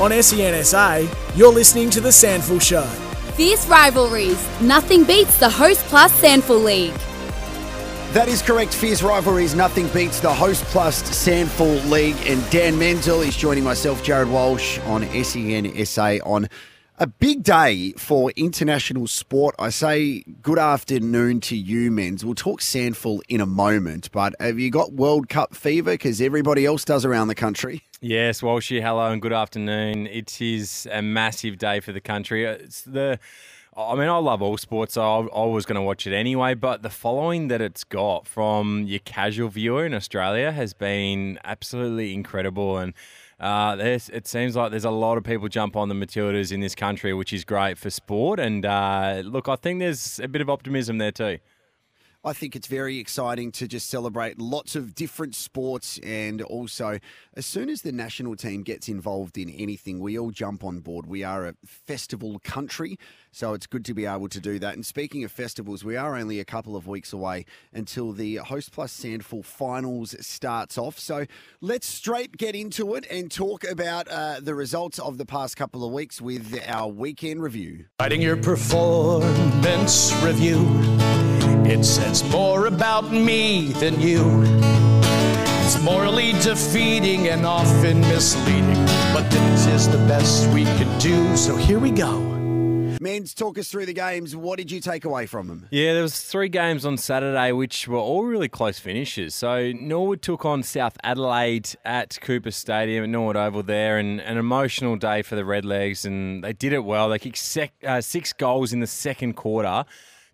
On SENSA, you're listening to The SANFL Show. Fierce rivalries. Nothing beats the Host Plus SANFL League. That is correct. Fierce rivalries. Nothing beats the Host Plus SANFL League. And Dan Menzel is joining myself, Jarrod Walsh, on SENSA on a big day for international sport. I say good afternoon to you, Menz. We'll talk SANFL in a moment, but have you got World Cup fever? Because everybody else does around the country. Yes, Walshy, hello and good afternoon. It is a massive day for the country. It's the I mean, I love all sports, so I, I was going to watch it anyway. But the following that it's got from your casual viewer in Australia has been absolutely incredible. And uh, it seems like there's a lot of people jump on the Matildas in this country, which is great for sport. And uh, look, I think there's a bit of optimism there too. I think it's very exciting to just celebrate lots of different sports. And also, as soon as the national team gets involved in anything, we all jump on board. We are a festival country, so it's good to be able to do that. And speaking of festivals, we are only a couple of weeks away until the Host Plus SANFL finals starts off. So let's straight get into it and talk about uh, the results of the past couple of weeks with our weekend review. Writing your performance review. It says more about me than you. It's morally defeating and often misleading, but this is the best we can do, so here we go. Menz, talk us through the games. What did you take away from them? Yeah, there was three games on Saturday which were all really close finishes. So Norwood took on South Adelaide at Coopers Stadium at Norwood Oval there, and an emotional day for the Redlegs, and they did it well. They kicked sec- uh, six goals in the second quarter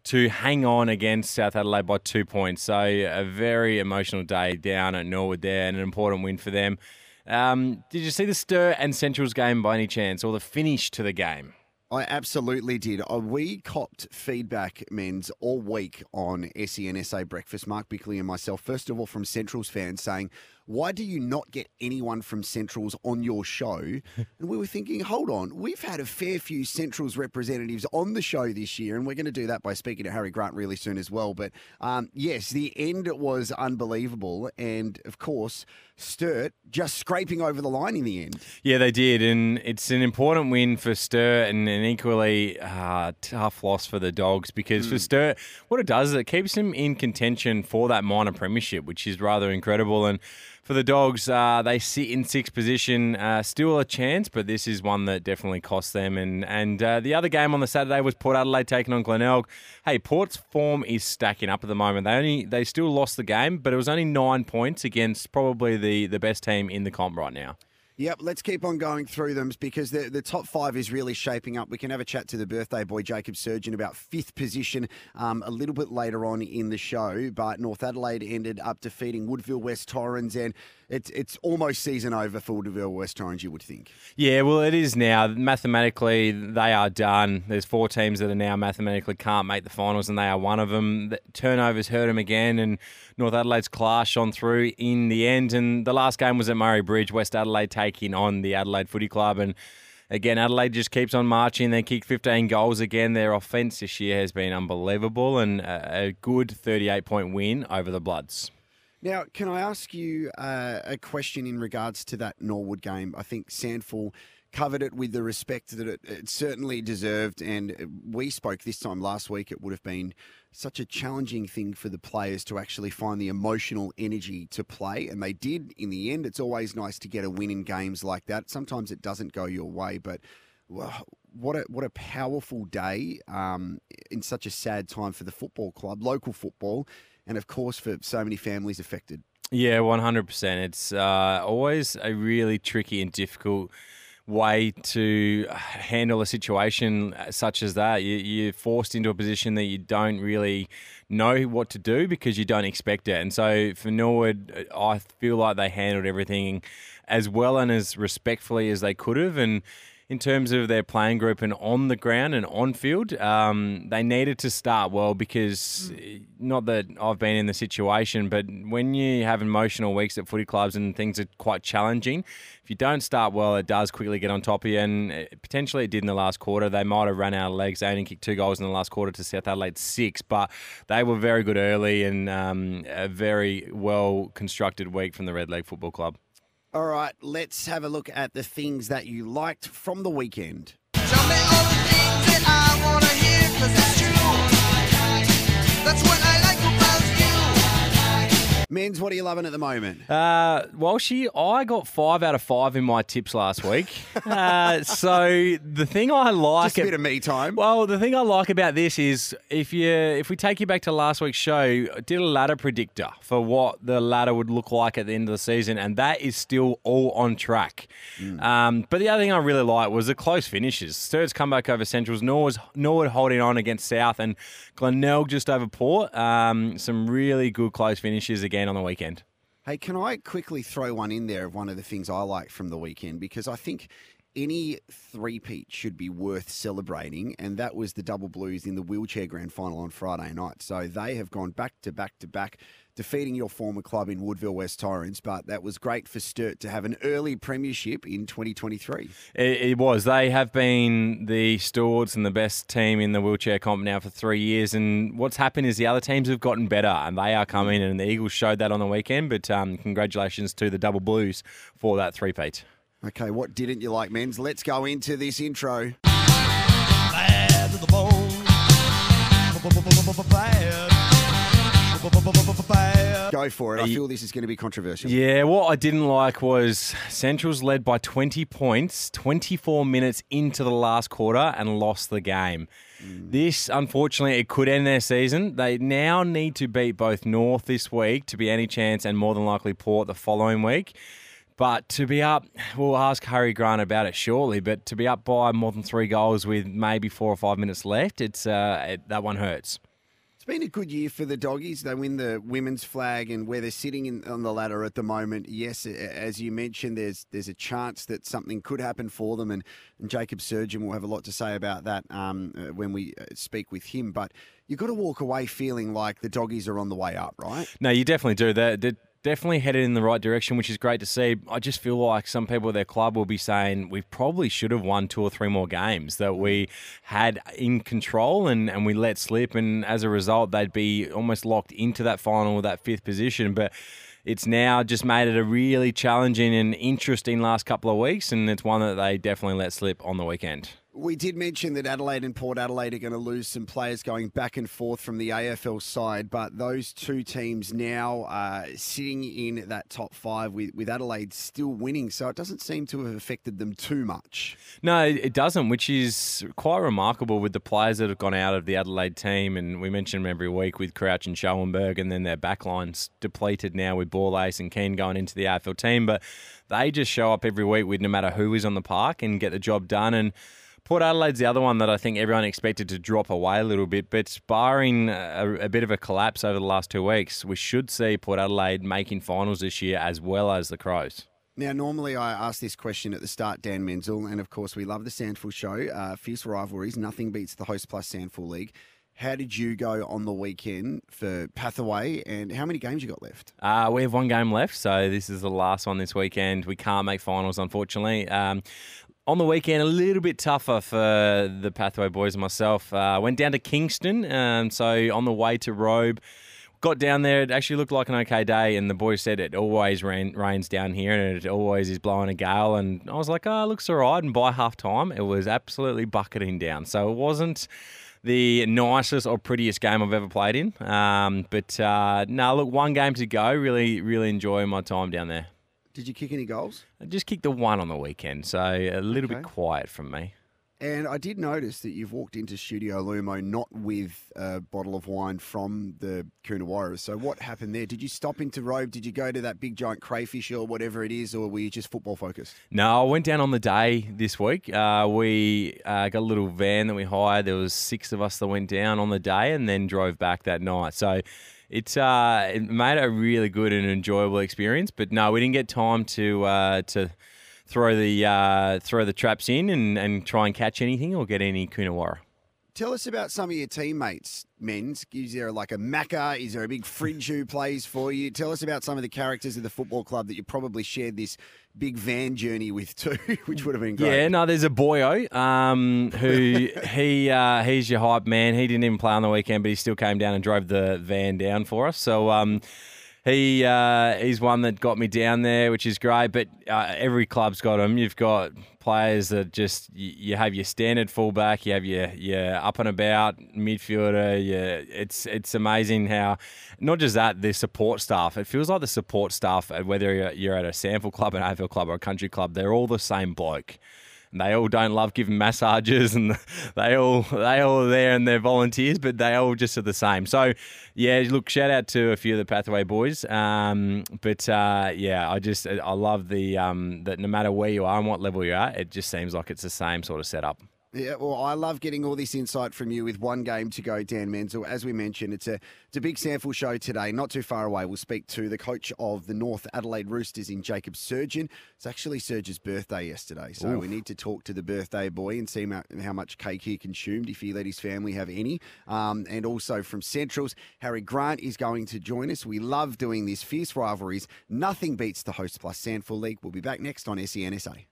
to hang on against South Adelaide by two points. So a very emotional day down at Norwood there and an important win for them. Um, did you see the Sturt and Central's game by any chance or the finish to the game? I absolutely did. Uh, we copped feedback, Menz, all week on SENSA Breakfast. Mark Bickley and myself, first of all, from Central's fans saying, why do you not get anyone from Centrals on your show? and we were thinking, hold on, we've had a fair few Centrals representatives on the show this year, and we're going to do that by speaking to Harry Grant really soon as well. But um, yes, the end was unbelievable. And of course, Sturt just scraping over the line in the end. Yeah, they did. And it's an important win for Sturt and an equally uh, tough loss for the Dogs because mm. for Sturt, what it does is it keeps them in contention for that minor premiership, which is rather incredible. And for the Dogs, uh, they sit in sixth position, uh, still a chance, but this is one that definitely cost them. And and uh, the other game on the Saturday was Port Adelaide taking on Glenelg. Hey, Port's form is stacking up at the moment. They only they still lost the game, but it was only nine points against probably the the best team in the comp right now. Yep, let's keep on going through them because the, the top five is really shaping up. We can have a chat to the birthday boy, Jacob Surjan, about fifth position um, a little bit later on in the show. But North Adelaide ended up defeating Woodville West Torrens and it's it's almost season over for Woodville West Torrens, you would think. Yeah, well, it is now. Mathematically, they are done. There's four teams that are now mathematically can't make the finals, and they are one of them. The turnovers hurt them again, and North Adelaide's class shone through in the end. And the last game was at Murray Bridge, West Adelaide taking on the Adelaide Footy Club, and again, Adelaide just keeps on marching. They kicked 15 goals again. Their offence this year has been unbelievable, and a good 38 point win over the Bloods. Now, can I ask you uh, a question in regards to that Norwood game? I think SANFL covered it with the respect that it, it, certainly deserved. And we spoke this time last week. It would have been such a challenging thing for the players to actually find the emotional energy to play. And they did in the end. It's always nice to get a win in games like that. Sometimes it doesn't go your way, but. What a what a powerful day um, in such a sad time for the football club, local football, and of course for so many families affected. Yeah, one hundred percent. It's uh, always a really tricky and difficult way to handle a situation such as that. You, you're forced into a position that you don't really know what to do because you don't expect it. And so for Norwood, I feel like they handled everything as well and as respectfully as they could have. And in terms of their playing group and on the ground and on field, um, they needed to start well because not that I've been in the situation, but when you have emotional weeks at footy clubs and things are quite challenging, if you don't start well, it does quickly get on top of you. And uh, potentially it did in the last quarter. They might have run out of legs. They only kicked two goals in the last quarter to South Adelaide six, but they were very good early and um, a very well constructed week from the Red Leg Football Club. All right, let's have a look at the things that you liked from the weekend. That's what I like about. Menz, what are you loving at the moment? Uh, she, I got five out of five in my tips last week. uh, so the thing I like, Just a bit of me time. well, the thing I like about this is if you if we take you back to last week's show, I did a ladder predictor for what the ladder would look like at the end of the season, and that is still all on track. Um, but the other thing I really like was the close finishes. Sturt's comeback over Centrals, Norwood, Norwood holding on against South, and Glenelg just over Port. Um, some really good close finishes again on the weekend. Hey, can I quickly throw one in there of one of the things I like from the weekend? Because I think any three-peat should be worth celebrating, and that was the Double Blues in the wheelchair grand final on Friday night. So they have gone back to back to back, defeating your former club in Woodville West Torrens. But that was great for Sturt to have an early premiership in 2023. It, it was. They have been the stewards and the best team in the wheelchair comp now for three years. And what's happened is the other teams have gotten better, and they are coming. And the Eagles showed that on the weekend. But um, congratulations to the Double Blues for that three-peat. Okay, what didn't you like, Menz? Let's go into this intro. Bad to the bone. Bad. Go for it. I feel this is going to be controversial. Yeah, what I didn't like was Central's led by 20 points, 24 minutes into the last quarter, and lost the game. Mm. This, unfortunately, it could end their season. They now need to beat both North this week to be any chance, and more than likely Port the following week. But to be up, we'll ask Harry Grant about it shortly. But to be up by more than three goals with maybe four or five minutes left, it's uh, it, that one hurts. It's been a good year for the doggies. They win the women's flag, and where they're sitting in, on the ladder at the moment, yes, as you mentioned, there's there's a chance that something could happen for them, and, and Jacob Surjan will have a lot to say about that um, uh, when we uh, speak with him. But you've got to walk away feeling like the doggies are on the way up, right? No, you definitely do. They're, they're definitely headed in the right direction, which is great to see. I just feel like some people at their club will be saying we probably should have won two or three more games that we had in control and, and we let slip. And as a result, they'd be almost locked into that final, that fifth position. But it's now just made it a really challenging and interesting last couple of weeks. And it's one that they definitely let slip on the weekend. We did mention that Adelaide and Port Adelaide are going to lose some players going back and forth from the AFL side, but those two teams now are sitting in that top five with, with Adelaide still winning, so it doesn't seem to have affected them too much. No, it doesn't, which is quite remarkable with the players that have gone out of the Adelaide team. And we mention them every week with Crouch and Schoenberg, and then their backlines depleted now with Borlase and Keane going into the AFL team. But they just show up every week with no matter who is on the park and get the job done. And Port Adelaide's the other one that I think everyone expected to drop away a little bit, but barring a, a bit of a collapse over the last two weeks, we should see Port Adelaide making finals this year as well as the Crows. Now, normally I ask this question at the start, Dan Menzel, and of course we love the SANFL show. Uh, fierce rivalries, nothing beats the Host Plus SANFL League. How did you go on the weekend for Pathway, and how many games you got left? Uh, we have one game left, so this is the last one this weekend. We can't make finals, unfortunately. Um, on the weekend, a little bit tougher for the Pathway boys and myself. Uh, went down to Kingston, um, so on the way to Robe. Got down there, it actually looked like an okay day, and the boys said it always rain, rains down here and it always is blowing a gale. And I was like, oh, looks all right. And by half time, it was absolutely bucketing down. So it wasn't the nicest or prettiest game I've ever played in. Um, but uh, no, look, one game to go. Really, really enjoying my time down there. Did you kick any goals? I just kicked the one on the weekend, so a little Okay. bit quiet from me. And I did notice that you've walked into Studio Lumo not with a bottle of wine from the Coonawarra. So what happened there? Did you stop into Robe? Did you go to that big giant crayfish or whatever it is, or were you just football focused? No, I went down on the day this week. Uh, we uh, got a little van that we hired. There was six of us that went down on the day and then drove back that night. So it's uh, it made a really good and enjoyable experience. But no, we didn't get time to uh, to throw the uh, throw the traps in and, and try and catch anything or get any Coonawarra. Tell us about some of your teammates, Menz. Is there like a Macca? Is there a big fridge who plays for you? Tell us about some of the characters of the football club that you probably shared this big van journey with too, which would have been great. Yeah, no, there's a boyo um, who he uh, he's your hype man. He didn't even play on the weekend, but he still came down and drove the van down for us. So. Um, he uh, he's one that got me down there, which is great. But uh, every club's got him. You've got players that just you, you have your standard fullback, you have your your up and about midfielder. Yeah, it's it's amazing how not just that the support staff. It feels like the support staff, uh, whether you're, you're at a SANFL club, an AFL club, or a country club, they're all the same bloke. They all don't love giving massages, and they all they all are there and they're volunteers, but they all just are the same. So, yeah, look, shout out to a few of the Pathway boys. Um, but uh, yeah, I just I love the um, that no matter where you are and what level you're it just seems like it's the same sort of setup. Yeah, well, I love getting all this insight from you with one game to go, Dan Menzel. As we mentioned, it's a it's a big SANFL show today. Not too far away, we'll speak to the coach of the North Adelaide Roosters in Jacob Surjan. It's actually Serge's birthday yesterday, so we need to talk to the birthday boy and see how, how much cake he consumed, if he let his family have any. Um, and also from Centrals, Harry Grant is going to join us. We love doing this fierce rivalries. Nothing beats the Host Plus SANFL League. We'll be back next on SENSA.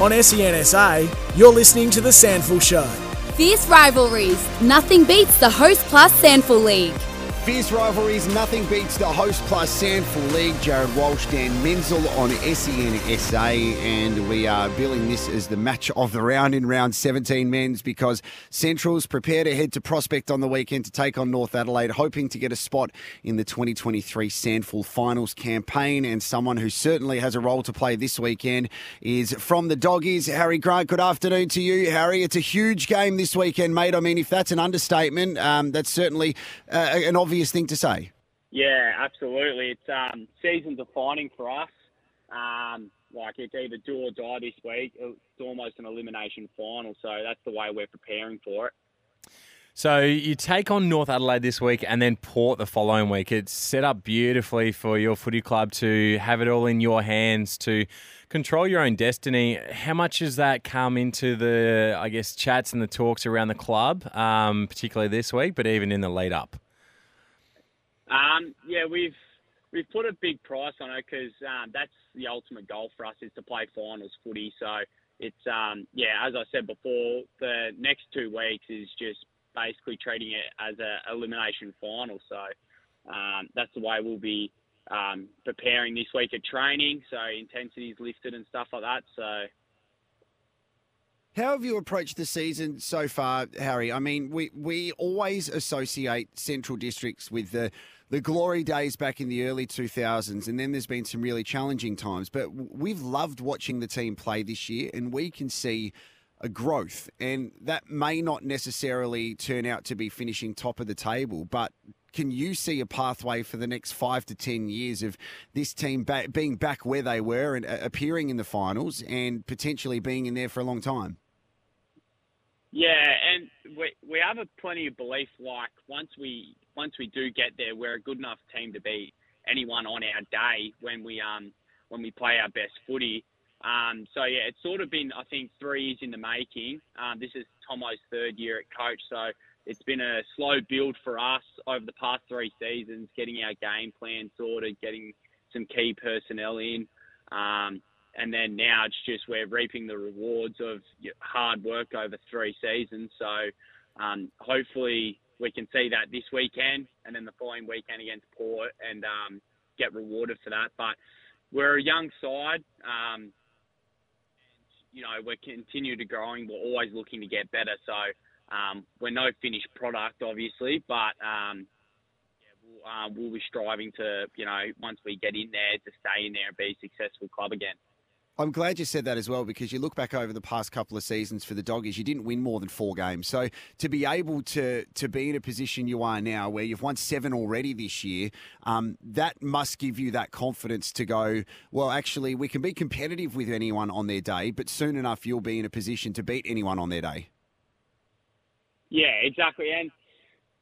On SENSA, you're listening to The SANFL Show. Fierce rivalries. Nothing beats the Host Plus SANFL League. Fierce rivalries, nothing beats the Host Plus SANFL League. Jarrod Walsh, Dan Menzel on SENSA, and we are billing this as the match of the round in round 17 Menz because Centrals prepare to head to Prospect on the weekend to take on North Adelaide, hoping to get a spot in the 2023 SANFL Finals campaign. And someone who certainly has a role to play this weekend is from the Doggies, Harry Grant. Good afternoon to you, Harry. It's a huge game this weekend, mate. I mean, if that's an understatement, um, that's certainly uh, an obvious thing to say. Yeah, absolutely. It's um, season defining for us. Um, like it's either do or die this week. It's almost an elimination final, so that's the way we're preparing for it. So you take on North Adelaide this week and then Port the following week. It's set up beautifully for your footy club to have it all in your hands to control your own destiny. How much does that come into the, I guess, chats and the talks around the club, um, particularly this week, but even in the lead up? Yeah, we've we've put a big price on it because um, that's the ultimate goal for us is to play finals footy. So it's um, yeah, as I said before, the next two weeks is just basically treating it as an elimination final. So um, that's the way we'll be um, preparing this week at training. So intensity's lifted and stuff like that. So How have you approached the season so far, Harry? I mean, we, we always associate Central Districts with the the glory days back in the early 2000s, and then there's been some really challenging times. But we've loved watching the team play this year, and we can see a growth, and that may not necessarily turn out to be finishing top of the table, but can you see a pathway for the next five to ten years of this team being back where they were and uh, appearing in the finals and potentially being in there for a long time? Yeah, and we we have a plenty of belief. Like once we once we do get there, we're a good enough team to beat anyone on our day when we um when we play our best footy. Um, so yeah, it's sort of been I think three years in the making. Um, this is Tomo's third year at coach, so it's been a slow build for us over the past three seasons, getting our game plan sorted, getting some key personnel in. Um, and then now it's just we're reaping the rewards of hard work over three seasons. So um, hopefully we can see that this weekend and then the following weekend against Port and um, get rewarded for that. But we're a young side. Um, you know, we're continuing to growing. We're always looking to get better. So um, we're no finished product, obviously, but um, yeah, we'll, uh, we'll be striving to, you know, once we get in there, to stay in there and be a successful club again. I'm glad you said that as well because you look back over the past couple of seasons for the Doggies, you didn't win more than four games. So to be able to to be in a position you are now, where you've won seven already this year, um, that must give you that confidence to go. Well, actually, we can be competitive with anyone on their day, but soon enough you'll be in a position to beat anyone on their day. Yeah, exactly. And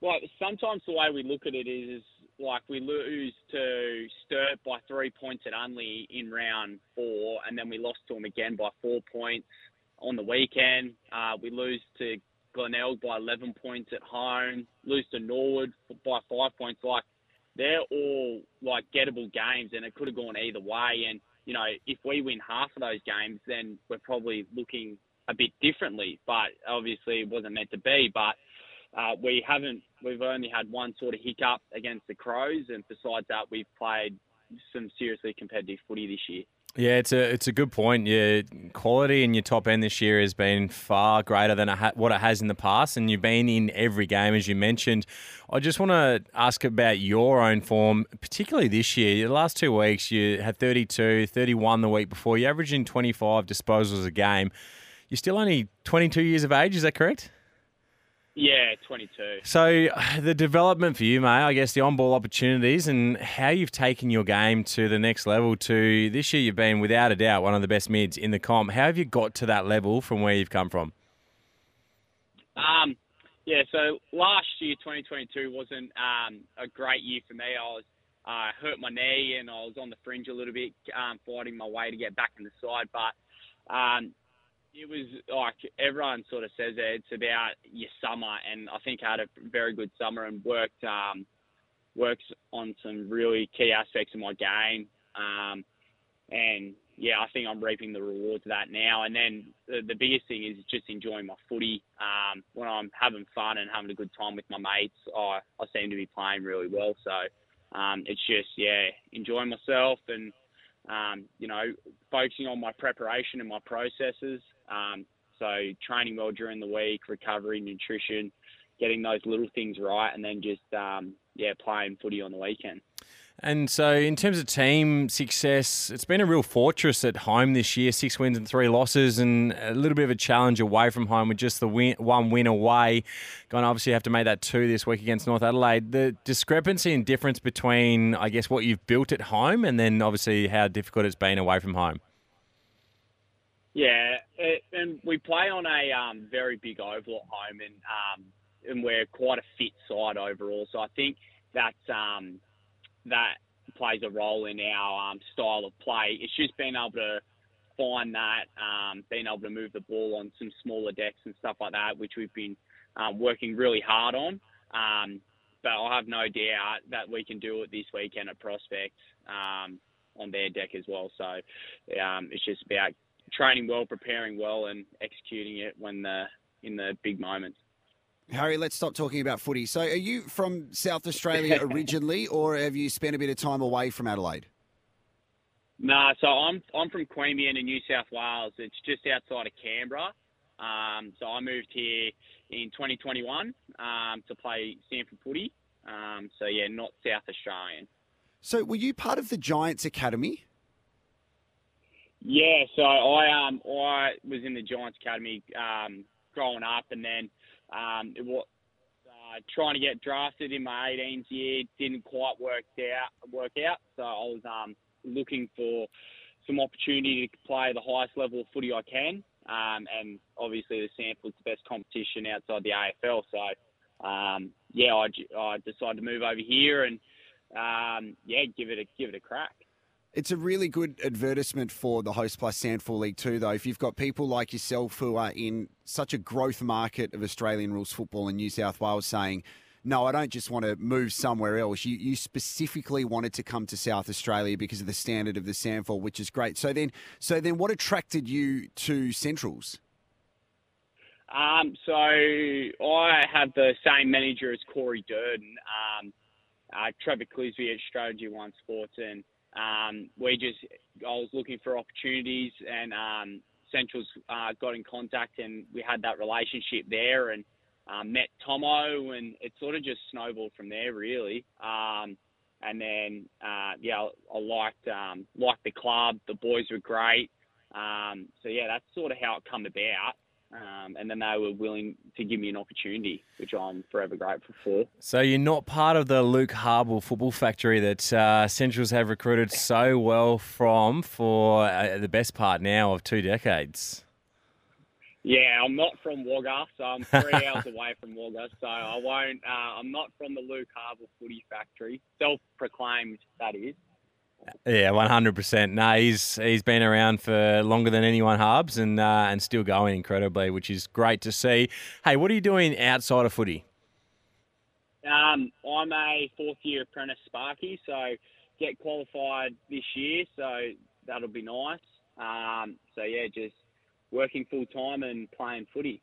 like sometimes the way we look at it is, is like we lose to Sturt by three points at Unley in round four, and then we lost to them again by four points on the weekend. Uh, we lose to Glenelg by 11 points at home, lose to Norwood by five points. Like they're all like gettable games, and it could have gone either way. And you know, if we win half of those games, then we're probably looking a bit differently. But obviously, it wasn't meant to be. But uh, we haven't. We've only had one sort of hiccup against the Crows, and besides that, we've played some seriously competitive footy this year. Yeah, it's a it's a good point. Your quality in your top end this year has been far greater than ha- what it has in the past, and you've been in every game, as you mentioned. I just want to ask about your own form, particularly this year. The last two weeks, you had 32, 31 the week before. You're averaging 25 disposals a game. You're still only 22 years of age, is that correct? Yeah, 22. So, the development for you, mate, I guess the on ball opportunities and how you've taken your game to the next level. To this year, you've been without a doubt one of the best mids in the comp. How have you got to that level from where you've come from? Um, yeah, so last year, 2022, wasn't um, a great year for me. I was uh, hurt my knee and I was on the fringe a little bit, um, fighting my way to get back in the side. But um, it was like everyone sort of says it, it's about your summer, and I think I had a very good summer and worked um, works on some really key aspects of my game. Um, and yeah, I think I'm reaping the rewards of that now. And then the, the biggest thing is just enjoying my footy. Um, when I'm having fun and having a good time with my mates, I, I seem to be playing really well. So um, it's just yeah, enjoying myself and um, you know focusing on my preparation and my processes. Um, so training well during the week, recovery, nutrition, getting those little things right, and then just um, yeah, playing footy on the weekend. And so, in terms of team success, it's been a real fortress at home this year six wins and three losses, and a little bit of a challenge away from home with just the win, one win away. Going to obviously have to make that two this week against North Adelaide. The discrepancy and difference between, I guess, what you've built at home and then obviously how difficult it's been away from home. Yeah, it, and we play on a um, very big oval at home, and um, and we're quite a fit side overall. So I think that um, that plays a role in our um, style of play. It's just being able to find that, um, being able to move the ball on some smaller decks and stuff like that, which we've been um, working really hard on. But I have no doubt that we can do it this weekend at Prospect on their deck as well. So it's just about training well, preparing well, and executing it when the in the big moments. Harry, let's stop talking about footy. So, are you from South Australia originally, or have you spent a bit of time away from Adelaide? Nah, so I'm I'm from Queanbeyan in New South Wales. It's just outside of Canberra. Um, so I moved here in 2021 um, to play SANFL footy. Um, so yeah, not South Australian. So, were you part of the Giants Academy? Yeah, so I um I was in the Giants Academy um, growing up, and then um, it was uh, trying to get drafted in my 18th year didn't quite work out. Work out. So I was um, looking for some opportunity to play the highest level of footy I can, um, and obviously the SANFL's the best competition outside the AFL. So um, yeah, I, I decided to move over here and um, yeah, give it a give it a crack. It's a really good advertisement for the Host Plus SANFL League too, though. If you've got people like yourself who are in such a growth market of Australian rules football in New South Wales saying, no, I don't just want to move somewhere else. You, you specifically wanted to come to South Australia because of the standard of the SANFL, which is great. So then, so then, what attracted you to Centrals? Um, so I have the same manager as Corey Durdin, um, uh, Trevor Clisby at Strategy One Sports, and um, we just I was looking for opportunities, and um, Central's uh, got in contact, and we had that relationship there, and um, met Tomo, and it sort of just snowballed from there, really. Um, and then uh, yeah, I, liked um, liked the club. The boys were great. Um, so yeah, that's sort of how it come about. Um, and then they were willing to give me an opportunity, which I'm forever grateful for. So you're not part of the Luke Harble football factory that uh, Centrals have recruited so well from for uh, the best part now of two decades. Yeah, I'm not from Wagga, so I'm three hours away from Wagga, so I won't. Uh, I'm not from the Luke Harble Footy Factory, self-proclaimed that is. Yeah, one hundred percent. No, he's he's been around for longer than anyone Harbs and uh, and still going incredibly, which is great to see. Hey, what are you doing outside of footy? Um, I'm a fourth-year apprentice Sparky, so get qualified this year, so that'll be nice. Um, so yeah, just working full time and playing footy.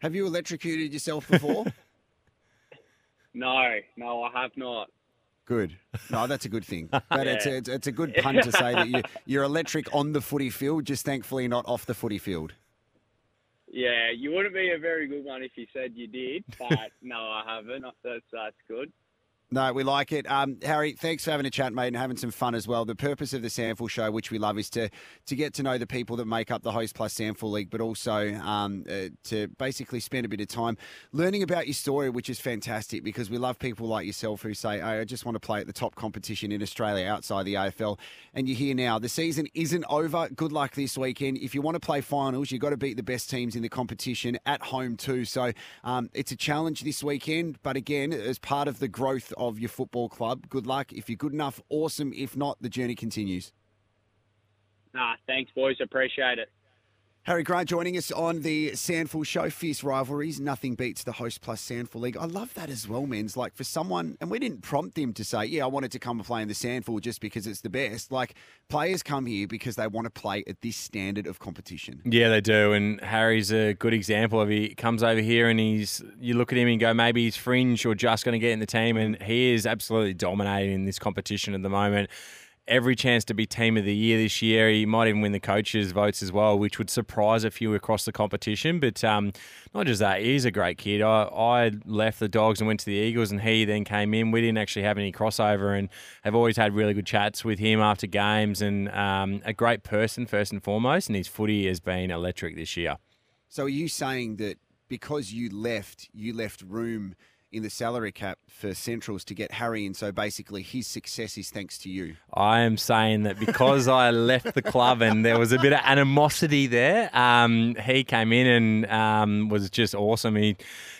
Have you electrocuted yourself before? No, no, I have not. Good. No, that's a good thing. But it's, a, it's, it's a good pun to say that you, you're electric on the footy field, just thankfully not off the footy field. Yeah, you wouldn't be a very good one if you said you did, but no, I haven't. That's that's good. No, we like it. Um, Harry, thanks for having a chat, mate, and having some fun as well. The purpose of the SANFL Show, which we love, is to to get to know the people that make up the Host Plus SANFL League, but also um, uh, to basically spend a bit of time learning about your story, which is fantastic because we love people like yourself who say, hey, I just want to play at the top competition in Australia outside the AFL. And you're here now. The season isn't over. Good luck this weekend. If you want to play finals, you've got to beat the best teams in the competition at home, too. So um, it's a challenge this weekend, but again, as part of the growth of your football club. Good luck. If you're good enough, awesome. If not, the journey continues. Nah, thanks, boys. Appreciate it. Harry Grant joining us on the SANFL Show. Fierce rivalries. Nothing beats the Host Plus SANFL League. I love that as well, Menz. Like for someone, and we didn't prompt him to say, yeah, I wanted to come and play in the SANFL just because it's the best. Like players come here because they want to play at this standard of competition. Yeah, they do. And Harry's a good example of he comes over here and he's you look at him and go, maybe he's fringe or just going to get in the team, and he is absolutely dominating in this competition at the moment. Every chance to be team of the year this year. He might even win the coaches' votes as well, which would surprise a few across the competition. But um, not just that, he's a great kid. I, I left the Dogs and went to the Eagles, and he then came in. We didn't actually have any crossover, and have always had really good chats with him after games. And um, a great person first and foremost, and his footy has been electric this year. So are you saying that because you left, you left room in the salary cap for Centrals to get Harry in? So basically, his success is thanks to you. I am saying that because I left the club and there was a bit of animosity there, um, he came in and um, was just awesome. He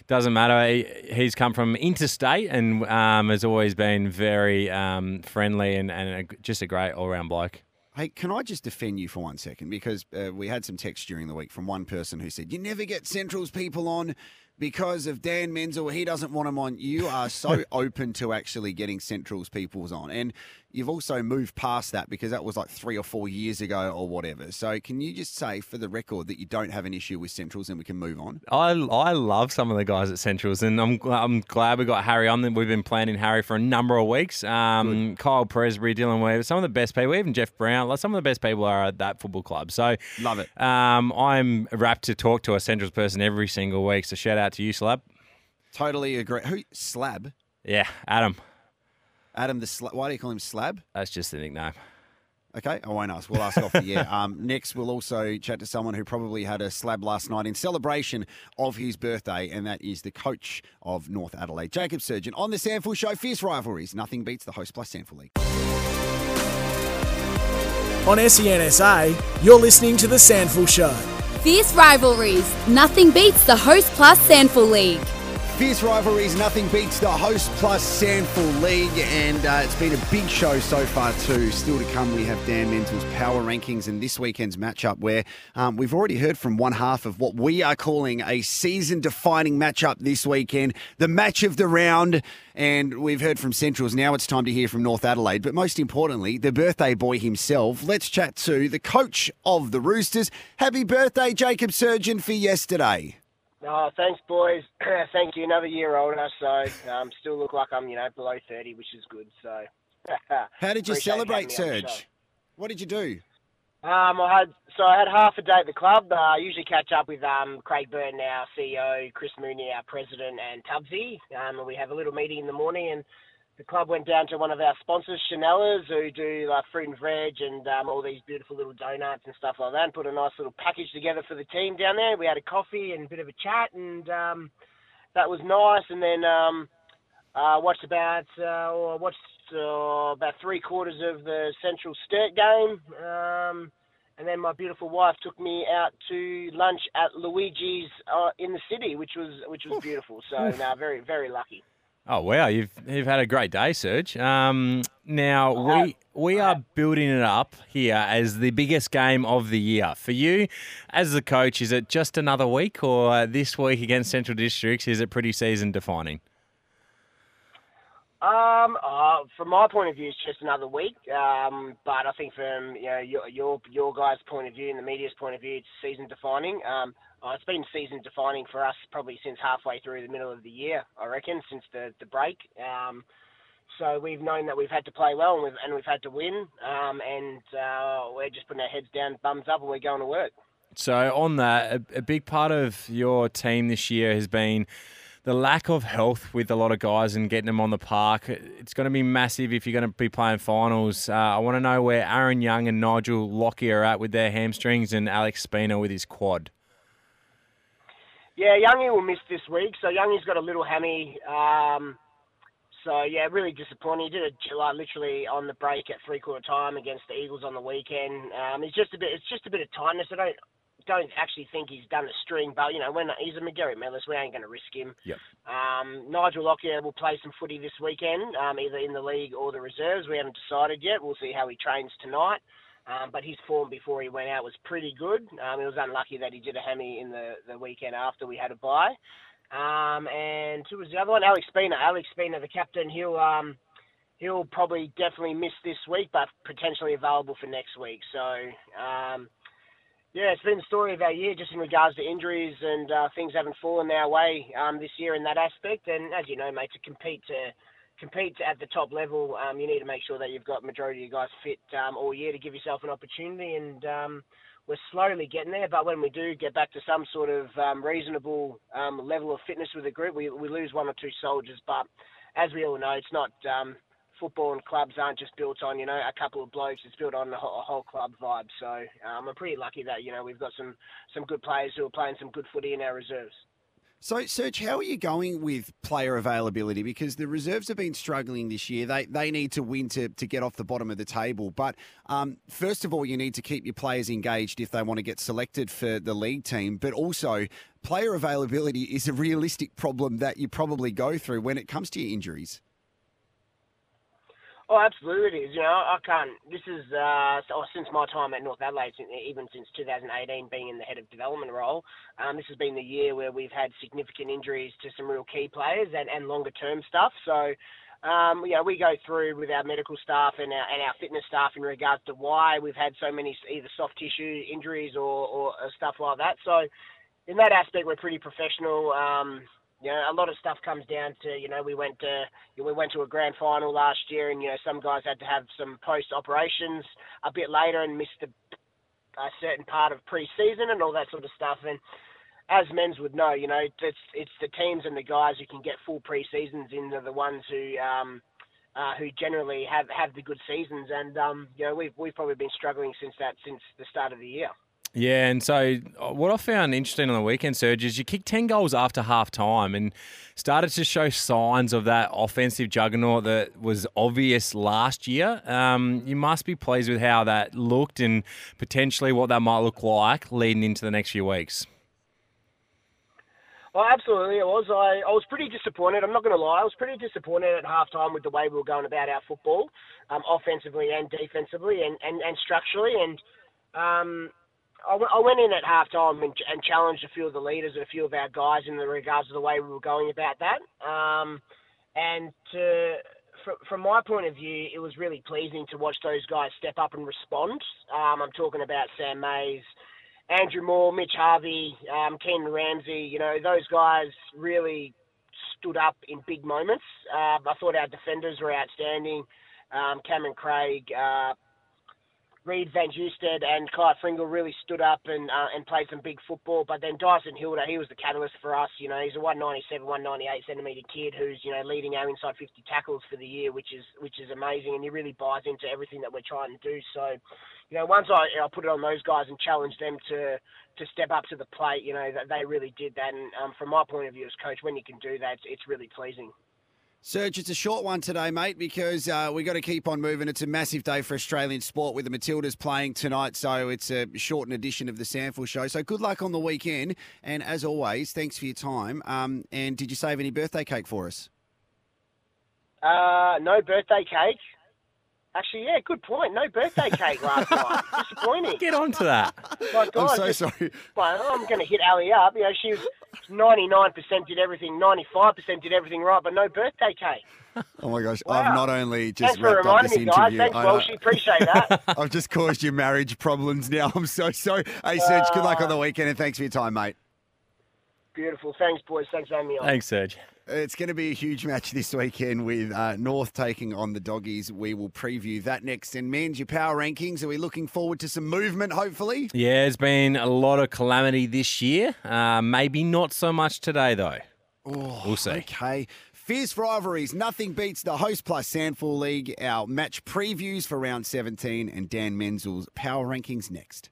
doesn't matter. He, he's come from interstate and um, has always been very um, friendly and, and a, just a great all round bloke. Hey, can I just defend you for one second? Because uh, we had some text during the week from one person who said, You never get Central's people on because of Dan Menzel. He doesn't want him on. You are so open to actually getting Central's peoples on. And you've also moved past that because that was like three or four years ago or whatever. So can you just say for the record that you don't have an issue with Centrals and we can move on? I, I love some of the guys at Centrals, and I'm I'm glad we got Harry on. We've been planning Harry for a number of weeks. Um, Kyle Presbury, Dylan Weaver, some of the best people, even Jeff Brown, like some of the best people are at that football club. So Love it. Um, I'm rapt to talk to a Centrals person every single week. So shout out to you, Slab. Totally agree. Who? Slab? Yeah, Adam. Adam the Slab. Why do you call him Slab? That's just the nickname. Okay, I won't ask. We'll ask off the air. Um, next, we'll also chat to someone who probably had a slab last night in celebration of his birthday, and that is the coach of North Adelaide, Jacob Surjan. On the SANFL Show, fierce rivalries. Nothing beats the Host Plus SANFL League. On SENSA, you're listening to The SANFL Show. Fierce rivalries. Nothing beats the Host Plus SANFL League. Fierce rivalries, nothing beats the Host Plus SANFL League, and uh, it's been a big show so far too. Still to come, we have Dan Menzel's power rankings and this weekend's matchup, where um, we've already heard from one half of what we are calling a season-defining matchup this weekend, the match of the round. And we've heard from Centrals. Now it's time to hear from North Adelaide, but most importantly, the birthday boy himself. Let's chat to the coach of the Roosters. Happy birthday, Jacob Surjan, for yesterday. Oh, thanks, boys. Thank you. Another year older, so um, still look like I'm, you know, below 30, which is good. So, How did you celebrate, having me on the Serge? What did you do? Um, I had so I had half a day at the club. Uh, I usually catch up with um, Craig Burton, our CEO, Chris Mooney, our president, and Tubbsy. Um, and we have a little meeting in the morning, and the club went down to one of our sponsors, Chanelas, who do like fruit and veg and um, all these beautiful little donuts and stuff like that, and put a nice little package together for the team down there. We had a coffee and a bit of a chat, and um, that was nice. And then um, uh, watched about uh, watched uh, about three quarters of the Central Sturt game. Um, and then my beautiful wife took me out to lunch at Luigi's uh, in the city, which was which was beautiful. So, no, very very lucky. Oh wow, you've you've had a great day, Serge. Um, now we we are building it up here as the biggest game of the year for you, as the coach. Is it just another week, or this week against Central Districts? Is it pretty season defining? Um, uh, from my point of view, it's just another week. Um, but I think from you know your your your guys' point of view and the media's point of view, it's season defining. Um, uh, it's been season defining for us probably since halfway through the middle of the year, I reckon, since the the break. Um, so we've known that we've had to play well and we've and we've had to win. Um, and uh, we're just putting our heads down, bums up, and we're going to work. So on that, a, a big part of your team this year has been the lack of health with a lot of guys and getting them on the park. It's going to be massive if you're going to be playing finals. Uh, I want to know where Aaron Young and Nigel Lockyer are at with their hamstrings and Alex Spina with his quad. Yeah, Youngie will miss this week. So Youngie's got a little hammy. Um, so yeah, really disappointing. He did it like literally on the break at three quarter time against the Eagles on the weekend. Um, it's just a bit. It's just a bit of tightness. I don't don't actually think he's done a string, but you know when he's a Magarey Medallist, we ain't going to risk him. Yep. Um, Nigel Lockyer will play some footy this weekend, um, either in the league or the reserves. We haven't decided yet. We'll see how he trains tonight. Um, but his form before he went out was pretty good. Um, he was unlucky that he did a hammy in the, the weekend after we had a bye. Um, and who was the other one? Alex Spina. Alex Spina, the captain. He'll um, he'll probably definitely miss this week, but potentially available for next week. So um, yeah, it's been the story of our year just in regards to injuries and uh, things haven't fallen our way um, this year in that aspect. And as you know, mate, to compete to compete at the top level, um, you need to make sure that you've got majority of your guys fit um, all year to give yourself an opportunity. And um, we're slowly getting there, but when we do get back to some sort of um, reasonable um, level of fitness with the group, we, we lose one or two soldiers. But as we all know, it's not um, football and clubs aren't just built on you know a couple of blokes. It's built on a whole, a whole club vibe. So I'm pretty lucky that you know we've got some some good players who are playing some good footy in our reserves. So, Serge, how are you going with player availability? Because the reserves have been struggling this year. They they need to win to, to get off the bottom of the table. But um, first of all, you need to keep your players engaged if they want to get selected for the league team. But also, player availability is a realistic problem that you probably go through when it comes to your injuries. Oh, absolutely it is. You know, I can't. This is uh, so, since my time at North Adelaide, even since 2018, being in the head of development role. Um, this has been the year where we've had significant injuries to some real key players and, and longer term stuff. So, um, you know, we go through with our medical staff and our, and our fitness staff in regards to why we've had so many either soft tissue injuries or, or stuff like that. So, in that aspect, we're pretty professional. Um, you know, a lot of stuff comes down to you know we went to we went to a grand final last year, and you know some guys had to have some post operations a bit later and missed a, a certain part of pre-season and all that sort of stuff. And as Menz would know, you know it's it's the teams and the guys who can get full pre-seasons in are the ones who. Um, uh, who generally have, have the good seasons, and um, you know we've we've probably been struggling since that since the start of the year. Yeah, and so uh, what I found interesting on the weekend, Serge, is you kicked 10 goals after half time and started to show signs of that offensive juggernaut that was obvious last year. Um, you must be pleased with how that looked and potentially what that might look like leading into the next few weeks. Well, absolutely, it was. I, I was pretty disappointed. I'm not going to lie. I was pretty disappointed at halftime with the way we were going about our football, um, offensively and defensively, and, and, and structurally. And um, I, went in at halftime and, and challenged a few of the leaders and a few of our guys in the regards to the way we were going about that. Um, and to, from, from my point of view, it was really pleasing to watch those guys step up and respond. Um, I'm talking about Sam Mays, Andrew Moore, Mitch Harvey, um, Ken Ramsey. You know, those guys really stood up in big moments. Uh, I thought our defenders were outstanding. Um, Cameron Craig, uh, Reed Van Justed and Kai Fringle really stood up and uh, and played some big football. But then Dyson Hilder, he was the catalyst for us. You know, he's a 197, 198 centimetre kid who's you know leading our inside 50 tackles for the year, which is which is amazing, and he really buys into everything that we're trying to do. So, you know, once I I put it on those guys and challenged them to to step up to the plate, you know, they really did that. And um, from my point of view as coach, when you can do that, it's, it's really pleasing. Serge, it's a short one today, mate, because uh, we got to keep on moving. It's a massive day for Australian sport with the Matildas playing tonight, so it's a shortened edition of the SANFL show. So good luck on the weekend, and as always, thanks for your time. Um, and did you save any birthday cake for us? Uh, no birthday cake. Actually, yeah, good point. No birthday cake last night. Disappointing. Get on to that. My God, I'm so just- sorry. Well, I'm going to hit Ali up. You know, she was 99% did everything, 95% did everything right, but no birthday cake. Oh my gosh, Wow. I've not only just Thanks for wrapped up this reminding me, guys. interview, Thanks, I know- Appreciate that. I've just caused you marriage problems now. I'm so sorry. Hey, Serge, good luck on the weekend, and thanks for your time, mate. Beautiful. Thanks, boys. Thanks for having me on. Thanks, Serge. It's going to be a huge match this weekend with uh, North taking on the Doggies. We will preview that next. And Menz your power rankings. Are we looking forward to some movement? Hopefully. Yeah, there's been a lot of calamity this year. Uh, maybe not so much today, though. Oh, We'll see. Okay. Fierce rivalries. Nothing beats the Host Plus SANFL League. Our match previews for round 17 and Dan Menzel's power rankings next.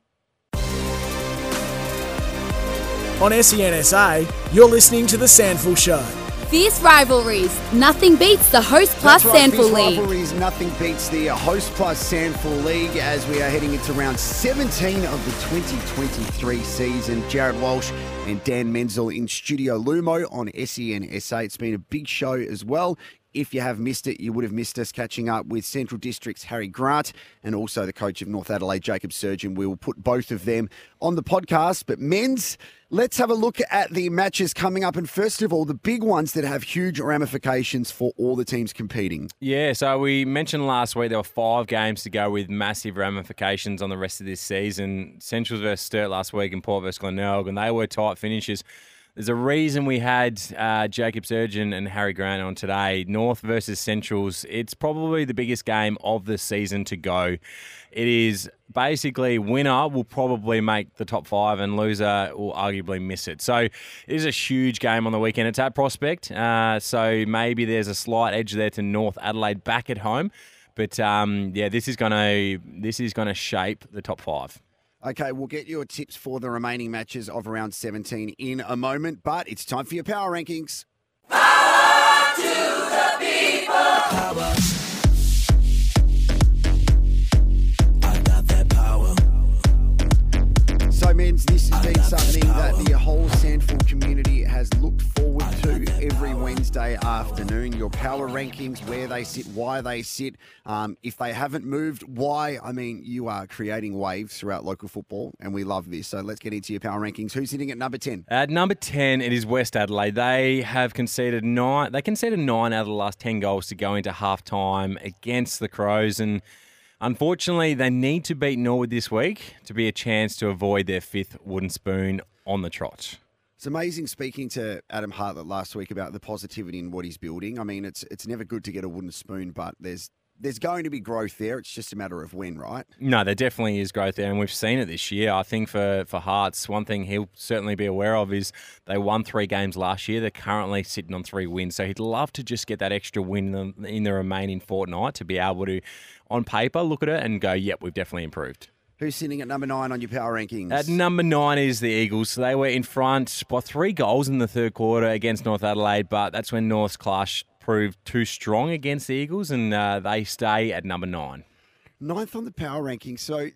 On E SENSA, you're listening to The SANFL Show. Fierce rivalries. Nothing beats the Host Plus That's right, SANFL Fierce League. rivalries. Nothing beats the uh, Host Plus SANFL League as we are heading into round 17 of the 2023 season. Jarrod Walsh and Dan Menzel in Studio Lumo on SEN SA. It's been a big show as well. If you have missed it, you would have missed us catching up with Central District's Harry Grant and also the coach of North Adelaide, Jacob Surjan. We will put both of them on the podcast. But Menz, let's have a look at the matches coming up. And first of all, the big ones that have huge ramifications for all the teams competing. Yeah, so we mentioned last week there were five games to go with massive ramifications on the rest of this season. Centrals versus Sturt last week and Port versus Glenelg, and they were tight finishes. There's a reason we had uh, Jacob Surjan and Harry Grant on today. North versus Centrals. It's probably the biggest game of the season to go. It is basically winner will probably make the top five and loser will arguably miss it. So it is a huge game on the weekend. It's at Prospect, uh, so maybe there's a slight edge there to North Adelaide back at home. But um, yeah, this is gonna this is gonna shape the top five. Okay, we'll get your tips for the remaining matches of round 17 in a moment, but it's time for your power rankings. So, Menz, this has been something that the whole SANFL community has looked forward to every Wednesday afternoon. Your power rankings, where they sit, why they sit, um, if they haven't moved, why. I mean, you are creating waves throughout local football, and we love this. So, let's get into your power rankings. Who's sitting at number 10? At number ten, it is West Adelaide. They have conceded nine. They conceded nine out of the last ten goals to go into half time against the Crows, and unfortunately, they need to beat Norwood this week to be a chance to avoid their fifth wooden spoon on the trot. It's amazing speaking to Adam Hartlett last week about the positivity in what he's building. I mean, it's it's never good to get a wooden spoon, but there's there's going to be growth there. It's just a matter of when, right? No, there definitely is growth there, and we've seen it this year. I think for, for Hearts, one thing he'll certainly be aware of is they won three games last year. They're currently sitting on three wins, so he'd love to just get that extra win in the, in the remaining fortnight to be able to, on paper, look at it and go, yep, we've definitely improved. Who's sitting at number nine on your power rankings? At number nine is the Eagles. They were in front by three goals in the third quarter against North Adelaide, but that's when North's clash proved too strong against the Eagles, and uh, they stay at number nine. Ninth on the power rankings. So,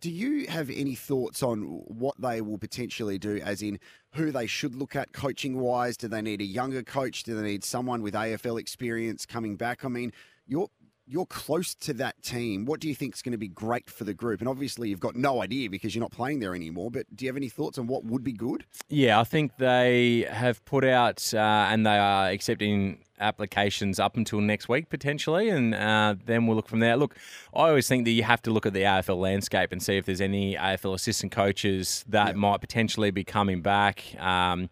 do you have any thoughts on what they will potentially do, as in who they should look at coaching wise? Do they need a younger coach? Do they need someone with AFL experience coming back? I mean, you're you're close to that team. What do you think is going to be great for the group? And obviously, you've got no idea because you're not playing there anymore. But do you have any thoughts on what would be good? Yeah, I think they have put out uh, and they are accepting applications up until next week potentially, and uh, then we'll look from there. Look, I always think that you have to look at the AFL landscape and see if there's any AFL assistant coaches that might potentially be coming back. Um,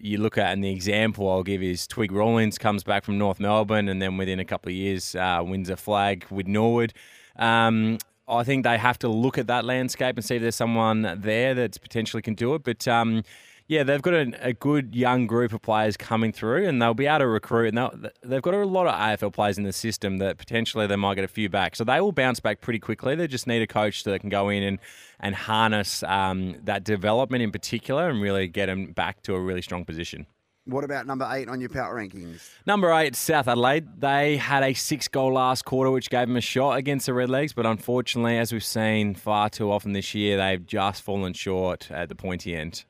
you look at, and the example I'll give is Twig Rawlings comes back from North Melbourne, and then within a couple of years uh, wins a flag with Norwood. Um, I think they have to look at that landscape and see if there's someone there that's potentially can do it. But um, yeah, they've got a, a, good young group of players coming through, and they'll be able to recruit. And they've got a lot of AFL players in the system that potentially they might get a few back. So they will bounce back pretty quickly. They just need a coach that can go in and and harness um, that development in particular and really get them back to a really strong position. What about number eight on your power rankings? Number eight, South Adelaide. They had a six goal last quarter, which gave them a shot against the Redlegs, but unfortunately, as we've seen far too often this year, they've just fallen short at the pointy end.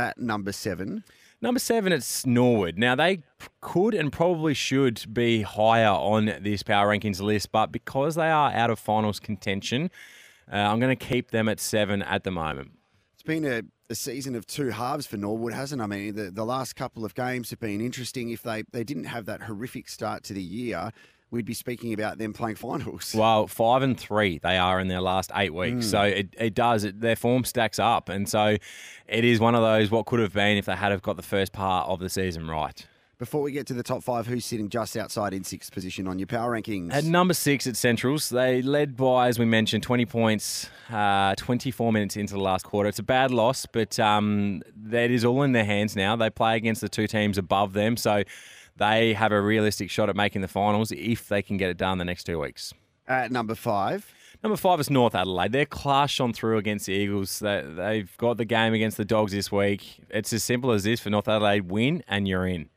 At number seven. Number seven, it's Norwood. Now, they could and probably should be higher on this power rankings list, but because they are out of finals contention, uh, I'm going to keep them at seven at the moment. It's been a a season of two halves for Norwood, hasn't it? I mean, the, the last couple of games have been interesting. If they, they didn't have that horrific start to the year, we'd be speaking about them playing finals. Well, five and three they are in their last eight weeks, mm. so it, it does it, their form stacks up, and so it is one of those what could have been if they had have got the first part of the season right. Before we get to the top five, who's sitting just outside in sixth position on your power rankings? At number six at Centrals, they led by, as we mentioned, 20 points, uh, 24 minutes into the last quarter. It's a bad loss, but um, that is all in their hands now. They play against the two teams above them, so they have a realistic shot at making the finals if they can get it done the next two weeks. At number five. Number five is North Adelaide. They're clashed on through against the Eagles. They, they've got the game against the Dogs this week. It's as simple as this for North Adelaide win and you're in.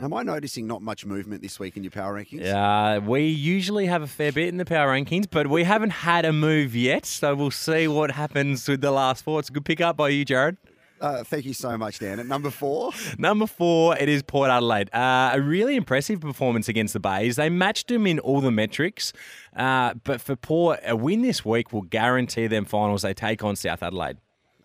Am I noticing not much movement this week in your power rankings? Uh, we usually have a fair bit in the power rankings, but we haven't had a move yet. So we'll see what happens with the last four. It's a good pick up by you, Jarrod. Uh, thank you so much, Dan. At number four? Number four, it is Port Adelaide. Uh, a really impressive performance against the Bays. They matched them in all the metrics, uh, but for Port, a win this week will guarantee them finals they take on South Adelaide.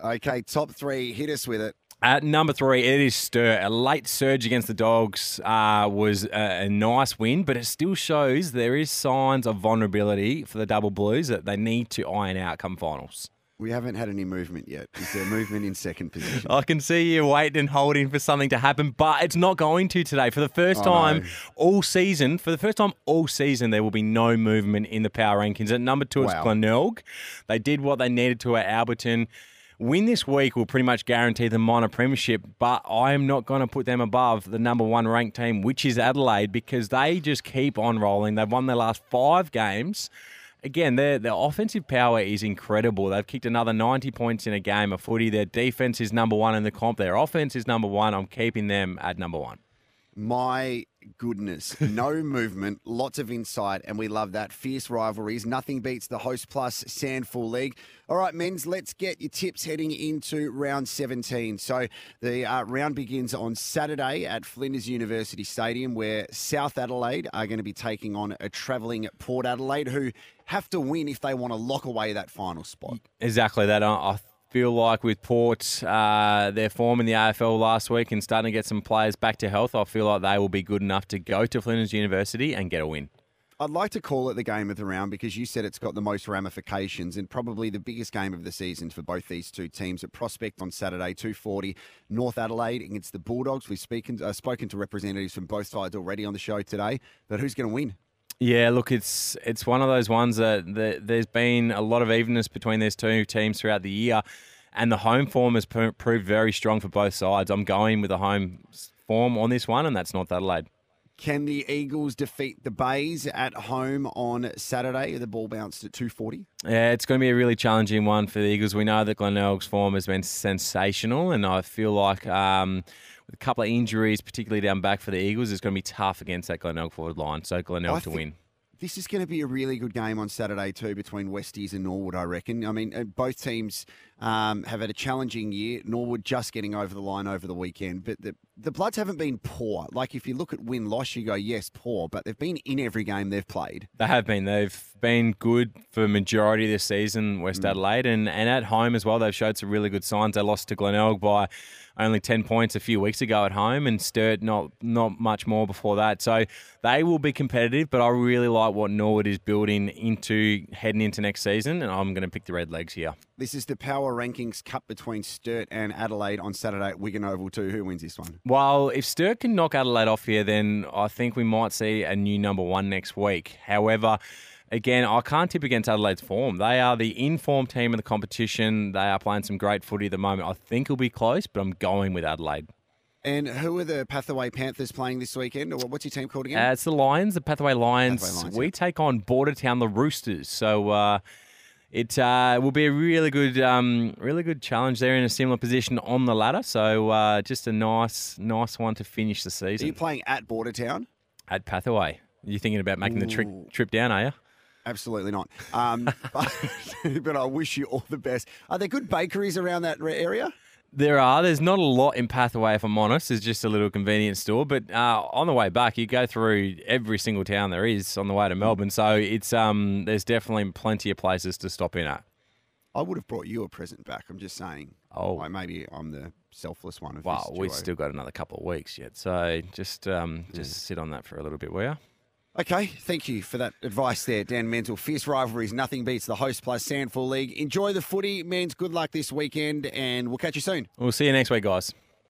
Okay, top three. Hit us with it. At number three, it is Sturt. A late surge against the Dogs uh, was a, a, nice win, but it still shows there is signs of vulnerability for the Double Blues that they need to iron out come finals. We haven't had any movement yet. Is there movement in second position? I can see you waiting and holding for something to happen, but it's not going to today. For the first oh, time no. all season, for the first time all season, there will be no movement in the power rankings. At number two, wow. it's Glenelg. They did what they needed to at Alberton win this week will pretty much guarantee the minor premiership, but I am not going to put them above the number one ranked team, which is Adelaide, because they just keep on rolling. They've won their last five games. Again, their their offensive power is incredible. They've kicked another 90 points in a game of footy. Their defense is number one in the comp. Their offense is number one. I'm keeping them at number one. My goodness. No movement, lots of insight, and we love that. Fierce rivalries. Nothing beats the Host Plus SANFL League. All right, Menz, let's get your tips heading into round 17. So the uh, round begins on Saturday at Flinders University Stadium, where South Adelaide are going to be taking on a travelling Port Adelaide, who have to win if they want to lock away that final spot. Exactly that. I feel like with Port, uh, their form in the AFL last week and starting to get some players back to health, I feel like they will be good enough to go to Flinders University and get a win. I'd like to call it the game of the round because you said it's got the most ramifications and probably the biggest game of the season for both these two teams. At Prospect on Saturday, 240, North Adelaide against the Bulldogs. We've spoken, uh, spoken to representatives from both sides already on the show today, but who's going to win? Yeah, look, it's it's one of those ones that, that there's been a lot of evenness between these two teams throughout the year, and the home form has proved very strong for both sides. I'm going with the home form on this one, and that's North Adelaide. Can the Eagles defeat the Bays at home on Saturday? The ball bounced at 240. Yeah, it's going to be a really challenging one for the Eagles. We know that Glenelg's form has been sensational, and I feel like um, with a couple of injuries, particularly down back for the Eagles, it's going to be tough against that Glenelg forward line. So Glenelg to win. This is going to be a really good game on Saturday too between Westies and Norwood. I reckon. I mean, both teams um, have had a challenging year. Norwood just getting over the line over the weekend, but the the Bloods haven't been poor. Like if you look at win loss, you go yes poor, but they've been in every game they've played. They have been. They've been good for majority of this season. West mm. Adelaide and and at home as well. They've showed some really good signs. They lost to Glenelg by only 10 points a few weeks ago at home and Sturt not not much more before that. So they will be competitive, but I really like what Norwood is building into heading into next season, and I'm going to pick the Red Legs here. This is the Power Rankings Cup between Sturt and Adelaide on Saturday at Wigan Oval too. Who wins this one? Well, if Sturt can knock Adelaide off here, then I think we might see a new number one next week. However, again, I can't tip against Adelaide's form. They are the informed team in the competition. They are playing some great footy at the moment. I think it'll be close, but I'm going with Adelaide. And who are the Padthaway Panthers playing this weekend? Or what's your team called again? Uh, it's the Lions, the Pathway Lions. Pathway Lions, we yeah. take on Bordertown, the Roosters. So uh, it uh, will be a really good, um, really good challenge. They're in a similar position on the ladder, so uh, just a nice, nice one to finish the season. are you playing at Bordertown? at Padthaway. You thinking about making the trick, trip down? Are you? Absolutely not. Um, but, but I wish you all the best. Are there good bakeries around that area? There are. There's not a lot in Padthaway, if I'm honest. There's just a little convenience store. But uh, on the way back, you go through every single town there is on the way to Melbourne. So it's um, there's definitely plenty of places to stop in at. I would have brought you a present back. I'm just saying. Oh. Like, maybe I'm the selfless one of Well, we've still got another couple of weeks yet. So just um, Hmm. just sit on that for a little bit, will you? Okay, thank you for that advice there, Dan Menzel. Fierce rivalries, nothing beats the host plus SANFL League. Enjoy the footy, Menz. Good luck this weekend, and we'll catch you soon. We'll see you next week, guys.